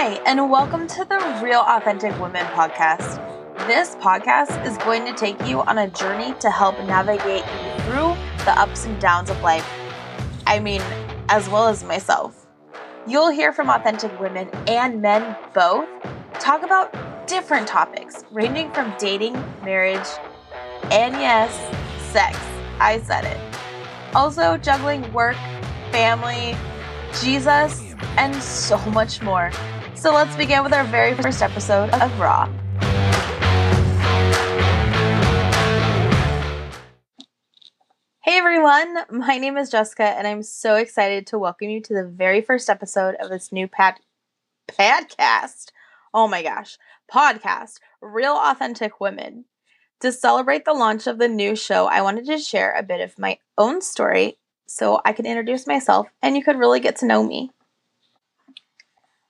Hi, and welcome to the Real Authentic Women podcast. This podcast is going to take you on a journey to help navigate you through the ups and downs of life. I mean, as well as myself. You'll hear from authentic women and men both talk about different topics, ranging from dating, marriage, and yes, sex. I said it. Also, juggling work, family, Jesus, and so much more. So let's begin with our very first episode of Raw. Hey everyone, my name is Jessica, and I'm so excited to welcome you to the very first episode of this new pad podcast. Oh my gosh, podcast, Real Authentic Women. To celebrate the launch of the new show, I wanted to share a bit of my own story so I could introduce myself and you could really get to know me.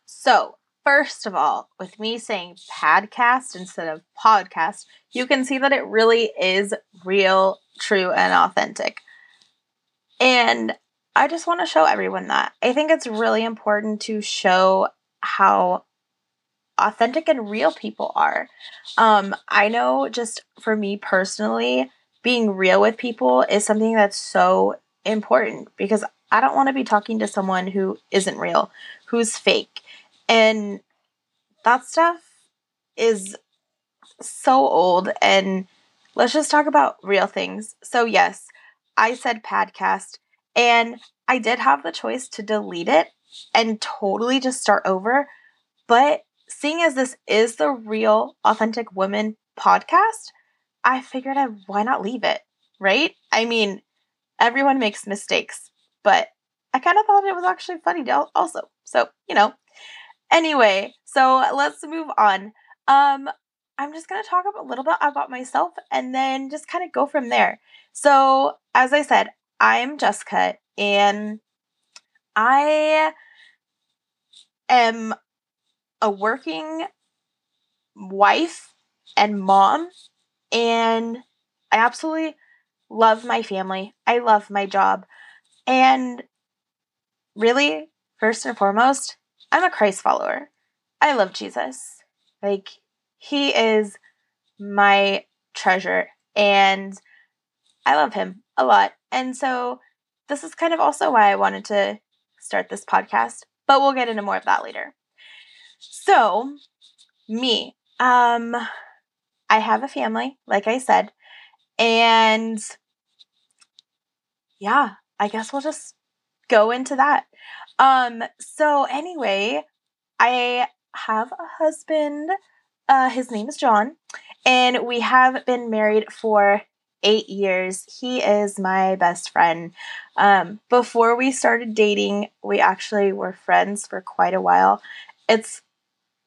So, first of all, with me saying padcast instead of podcast, you can see that it really is real, true, and authentic. And I just want to show everyone that. I think it's really important to show how authentic and real people are. Um, I know just for me personally, being real with people is something that's so important because I don't want to be talking to someone who isn't real, who's fake. And that stuff is so old. And let's just talk about real things. So, yes, I said padcast, and I did have the choice to delete it and totally just start over. But seeing as this is the real authentic women podcast, I figured I why not leave it, right? I mean, everyone makes mistakes, but I kind of thought it was actually funny also. So, you know, Anyway, so let's move on. Um, I'm just going to talk a little bit about myself and then just kind of go from there. So, as I said, I'm Jessica and I am a working wife and mom, and I absolutely love my family. I love my job. And really, first and foremost, I'm a Christ follower. I love Jesus. Like, he is my treasure and I love him a lot. And so, this is kind of also why I wanted to start this podcast, but we'll get into more of that later. So, me, um, I have a family, like I said, and yeah, I guess we'll just go into that. Um, so anyway, I have a husband. Uh, his name is John, and we have been married for eight years. He is my best friend. Um, before we started dating, we actually were friends for quite a while. It's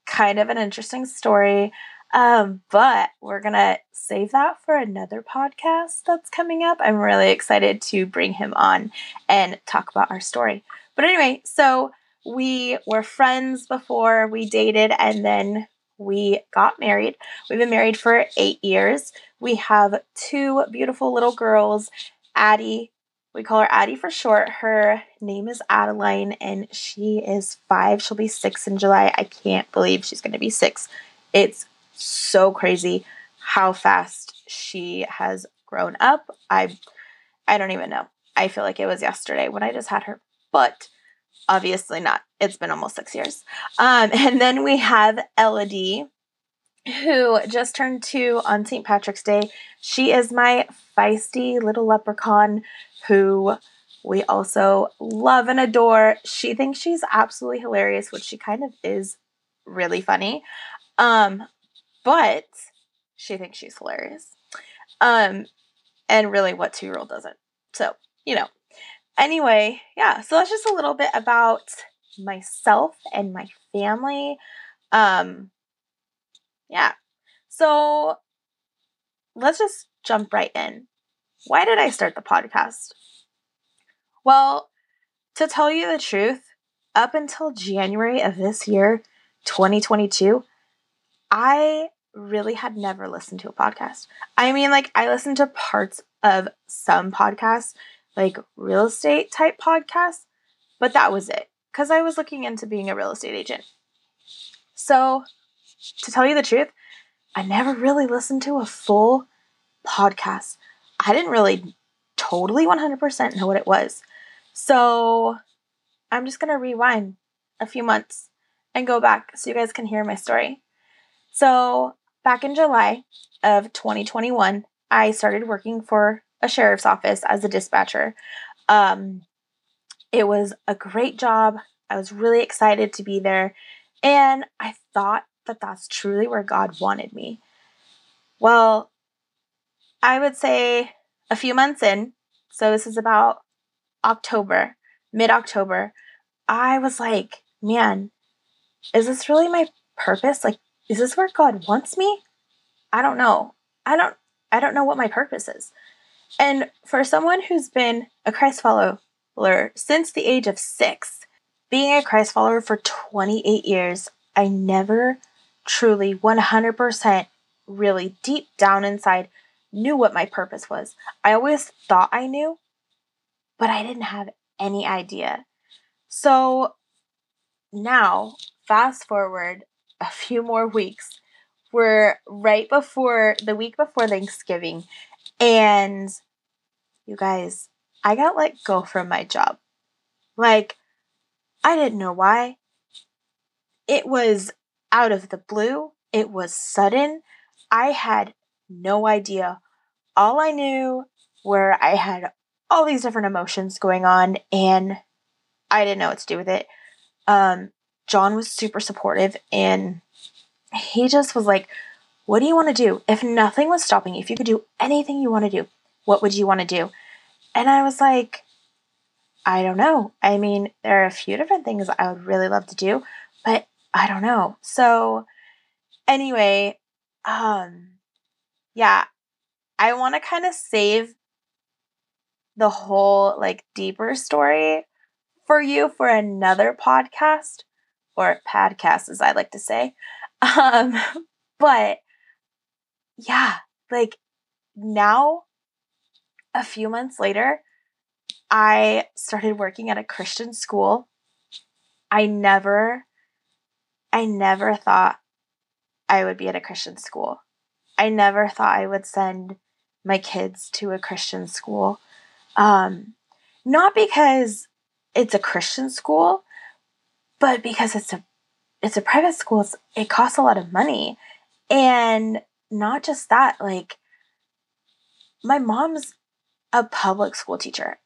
kind of an interesting story. Um, but we're gonna save that for another podcast that's coming up. I'm really excited to bring him on and talk about our story. But anyway, so we were friends before we dated and then we got married. We've been married for eight years. We have two beautiful little girls, Addie. We call her Addie for short. Her name is Adeline and she is five. She'll be six in July. I can't believe she's going to be six. It's so crazy how fast she has grown up. I I don't even know. I feel like it was yesterday when I just had her but obviously not. It's been almost six years. Um, and then we have Elodie, who just turned two on St. Patrick's Day. She is my feisty little leprechaun who we also love and adore. She thinks she's absolutely hilarious, which she kind of is really funny. Um, but she thinks she's hilarious. Um, and really, what two year old doesn't? So, you know, anyway, yeah, so that's just a little bit about myself and my family. Um, yeah. So let's just jump right in. Why did I start the podcast? Well, to tell you the truth, up until January of this year, 2022, I really had never listened to a podcast. I mean, like, I listened to parts of some podcasts, like real estate type podcasts, but that was it because I was looking into being a real estate agent. So, to tell you the truth, I never really listened to a full podcast. I didn't really totally 100% know what it was. So, I'm just going to rewind a few months and go back so you guys can hear my story. So, back in July of 2021, I started working for a sheriff's office as a dispatcher. Um, it was a great job. I was really excited to be there. And I thought that that's truly where God wanted me. Well, I would say a few months in, so this is about October, mid October, I was like, man, is this really my purpose? Like, is this where God wants me? I don't know. I don't I don't know what my purpose is. And for someone who's been a Christ follower since the age of 6, being a Christ follower for 28 years, I never truly 100% really deep down inside knew what my purpose was. I always thought I knew, but I didn't have any idea. So now, fast forward a few more weeks, we're right before the week before Thanksgiving, and you guys, I got let go from my job. Like, I didn't know why. It was out of the blue, it was sudden. I had no idea. All I knew were I had all these different emotions going on, and I didn't know what to do with it. Um, John was super supportive and he just was like, What do you want to do? If nothing was stopping you, if you could do anything you want to do, what would you want to do? And I was like, I don't know. I mean, there are a few different things I would really love to do, but I don't know. So, anyway, um, yeah, I want to kind of save the whole like deeper story for you for another podcast or padcast as I like to say. Um but yeah, like now a few months later I started working at a Christian school. I never I never thought I would be at a Christian school. I never thought I would send my kids to a Christian school. Um, not because it's a Christian school, but because it's a it's a private school, it costs a lot of money. And not just that, like my mom's a public school teacher.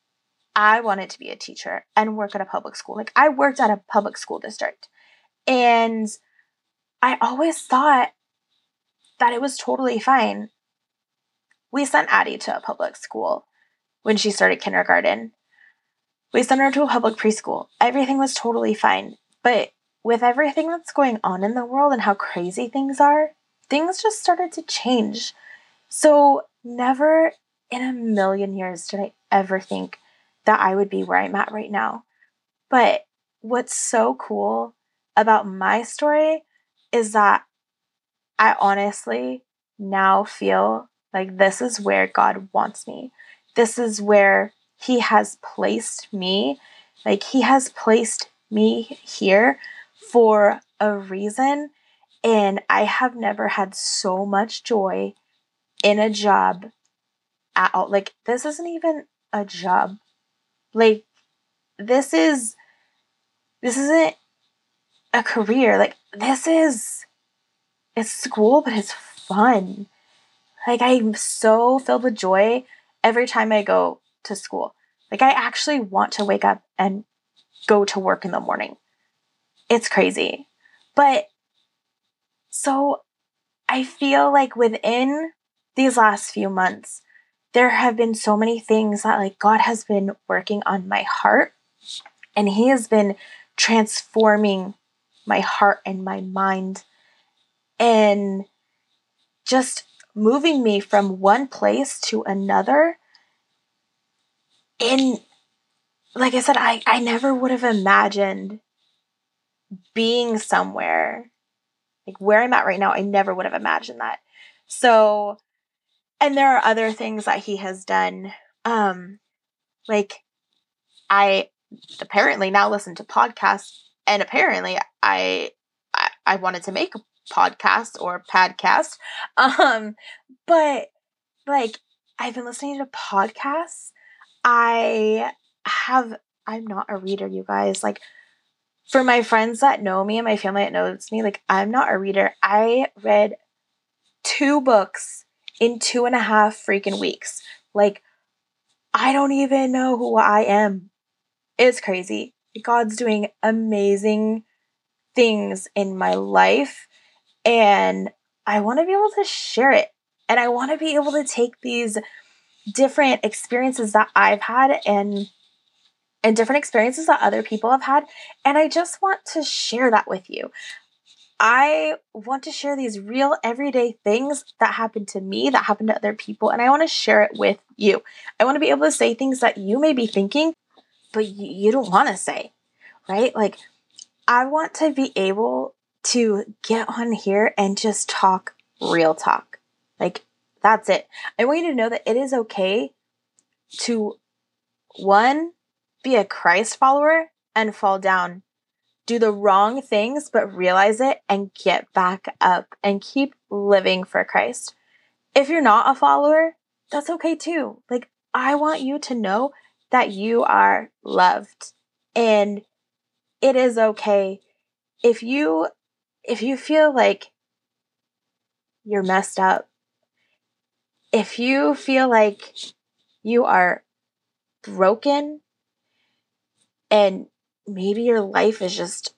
I wanted to be a teacher and work at a public school. Like I worked at a public school district. And I always thought that it was totally fine. We sent Addie to a public school when she started kindergarten. We sent her to a public preschool. Everything was totally fine. But with everything that's going on in the world and how crazy things are, things just started to change. So, never in a million years did I ever think that I would be where I'm at right now. But what's so cool about my story is that I honestly now feel like this is where God wants me this is where he has placed me. Like he has placed me here for a reason. And I have never had so much joy in a job at all. Like, this isn't even a job. Like, this is, this isn't a career. Like, this is, it's school, but it's fun. Like, I'm so filled with joy every time I go to school. Like, I actually want to wake up and go to work in the morning. It's crazy. But so I feel like within these last few months, there have been so many things that like God has been working on my heart and he has been transforming my heart and my mind and just moving me from one place to another in like I said, I, I never would have imagined being somewhere like where I'm at right now. I never would have imagined that. So, and there are other things that he has done. Um, like I apparently now listen to podcasts, and apparently I I I wanted to make a podcast or padcast. Um, but like I've been listening to podcasts. I have I'm not a reader, you guys. Like for my friends that know me and my family that knows me, like I'm not a reader. I read two books in two and a half freaking weeks. Like I don't even know who I am. It's crazy. God's doing amazing things in my life and I want to be able to share it. And I want to be able to take these different experiences that I've had and and different experiences that other people have had and I just want to share that with you. I want to share these real everyday things that happen to me, that happen to other people, and I want to share it with you. I want to be able to say things that you may be thinking, but you don't want to say, right? Like, I want to be able to get on here and just talk real talk. Like, that's it. I want you to know that it is okay to, one, be a Christ follower and fall down. Do the wrong things, but realize it and get back up and keep living for Christ. If you're not a follower, that's okay too. Like, I want you to know that you are loved and it is okay if you if you feel like you're messed up if you feel like you are broken and maybe your life is just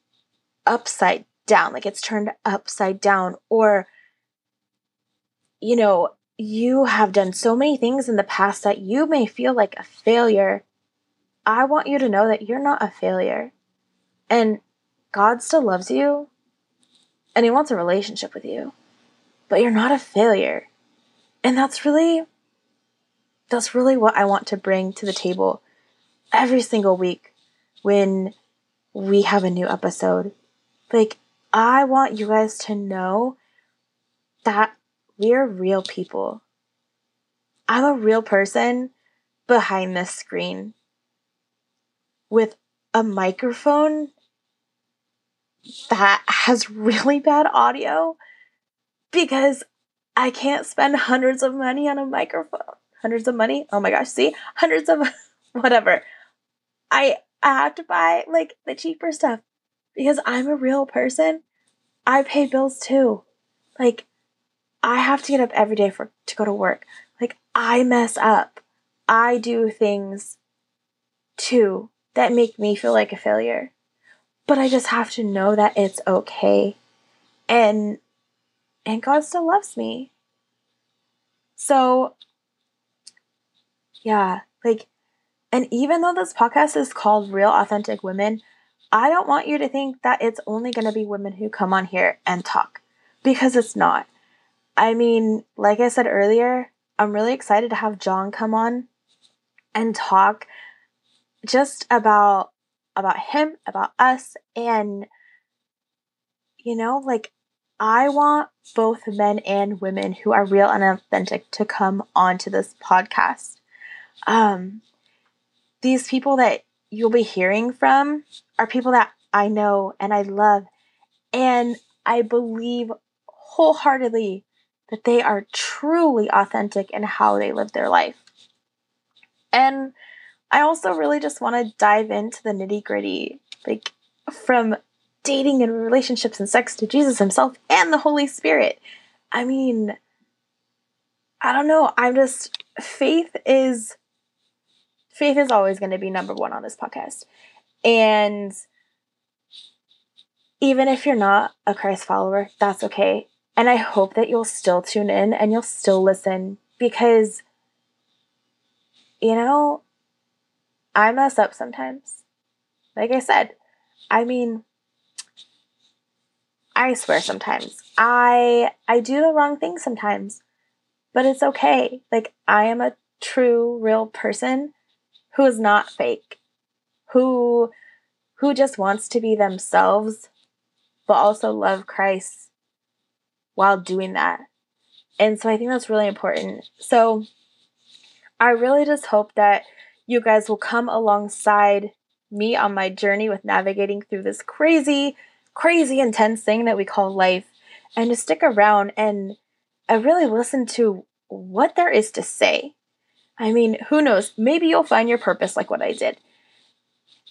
upside down, like it's turned upside down, or, you know, you have done so many things in the past that you may feel like a failure. I want you to know that you're not a failure. And God still loves you and He wants a relationship with you, but you're not a failure. And that's really, that's really what I want to bring to the table every single week when we have a new episode. Like, I want you guys to know that we're real people. I'm a real person behind this screen with a microphone that has really bad audio because I can't spend hundreds of money on a microphone. Hundreds of money? Oh my gosh, see? Hundreds of whatever. I I have to buy like the cheaper stuff because I'm a real person. I pay bills too. Like I have to get up every day for to go to work. Like I mess up. I do things too that make me feel like a failure. But I just have to know that it's okay. And and God still loves me. So yeah, like and even though this podcast is called Real Authentic Women, I don't want you to think that it's only going to be women who come on here and talk because it's not. I mean, like I said earlier, I'm really excited to have John come on and talk just about about him, about us and you know, like I want both men and women who are real and authentic to come onto this podcast. Um these people that you'll be hearing from are people that I know and I love. And I believe wholeheartedly that they are truly authentic in how they live their life. And I also really just want to dive into the nitty gritty, like from dating and relationships and sex to Jesus Himself and the Holy Spirit. I mean, I don't know. I'm just, faith is faith is always going to be number one on this podcast. And even if you're not a Christ follower, that's okay. And I hope that you'll still tune in and you'll still listen because, you know, I mess up sometimes. Like I said, I mean, I swear sometimes. I I do the wrong thing sometimes. But it's okay. Like I am a true real person who is not fake, who who just wants to be themselves but also love Christ while doing that. And so I think that's really important. So I really just hope that you guys will come alongside me on my journey with navigating through this crazy, crazy intense thing that we call life and to stick around and uh, really listen to what there is to say. I mean, who knows? Maybe you'll find your purpose like what I did.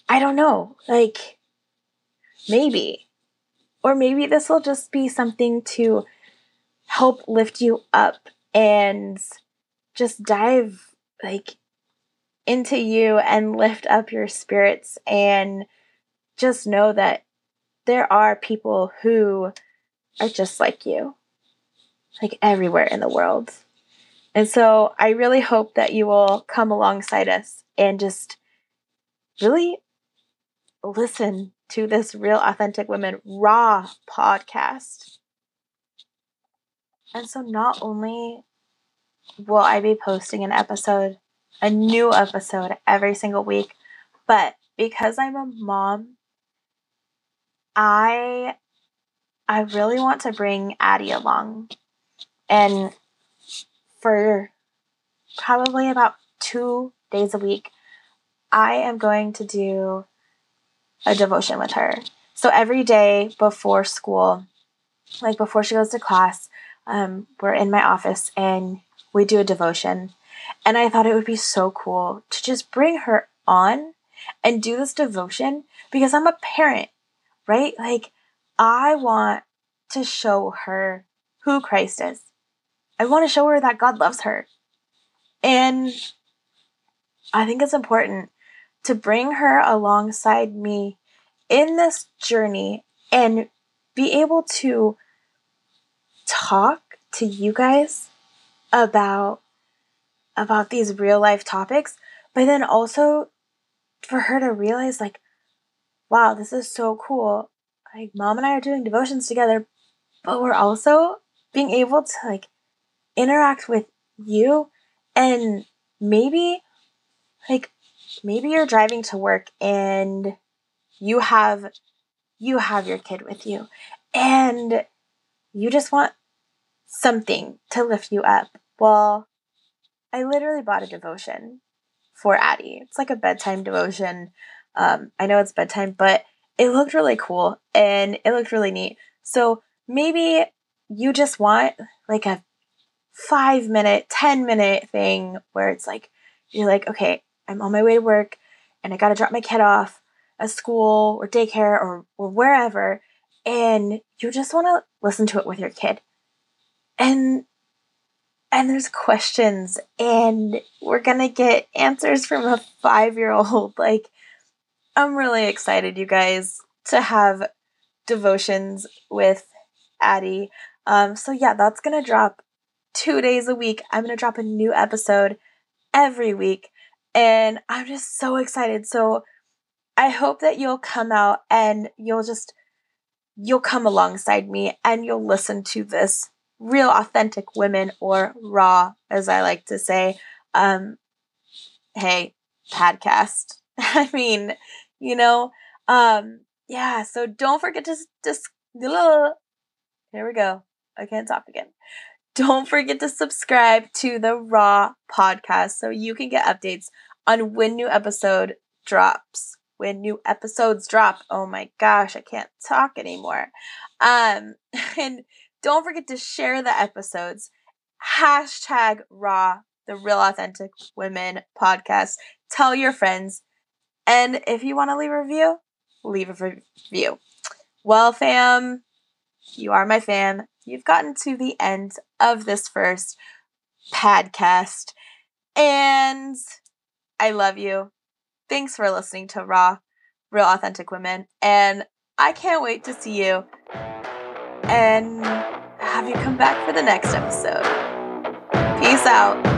I don't know. Like, maybe. Or maybe this will just be something to help lift you up and just dive like into you and lift up your spirits and just know that there are people who are just like you, like everywhere in the world. And so I really hope that you will come alongside us and just really listen to this Real Authentic Women Raw podcast. And so not only will I be posting an episode, a new episode every single week, but because I'm a mom, I I really want to bring Addie along. And for probably about 2 days a week, I am going to do a devotion with her. So every day before school, like before she goes to class, um, we're in my office and we do a devotion. And I thought it would be so cool to just bring her on and do this devotion because I'm a parent, right? Like, I want to show her who Christ is. I want to show her that God loves her. And I think it's important to bring her alongside me in this journey and be able to talk to you guys about about these real life topics but then also for her to realize like wow this is so cool like mom and i are doing devotions together but we're also being able to like interact with you and maybe like maybe you're driving to work and you have you have your kid with you and you just want something to lift you up. Well, I literally bought a devotion for Addie. It's like a bedtime devotion. Um, I know it's bedtime, but it looked really cool and it looked really neat. So maybe you just want like a five minute, 10 minute thing where it's like, you're like, okay, I'm on my way to work and I got to drop my kid off at school or daycare or, or wherever. And you just want to listen to it with your kid and and there's questions and we're gonna get answers from a five year old like i'm really excited you guys to have devotions with addie um, so yeah that's gonna drop two days a week i'm gonna drop a new episode every week. And i'm just so excited. So i hope that you'll come out and you'll just you'll come alongside me and you'll listen to this real authentic women or raw as i like to say um hey podcast. I mean you know um yeah so don't forget to just here we go. I can't talk again don't forget to subscribe to the raw podcast so you can get updates on when new episode drops when new episodes drop oh my gosh i can't talk anymore um and don't forget to share the episodes. Hashtag raw, the real authentic women podcast. Tell your friends. And if you want to leave a review, leave a review. Well, fam, you are my fam. You've gotten to the end of this first podcast. And I love you. Thanks for listening to Raw, Real Authentic Women. And I can't wait to see you and have you come back for the next episode. Peace out.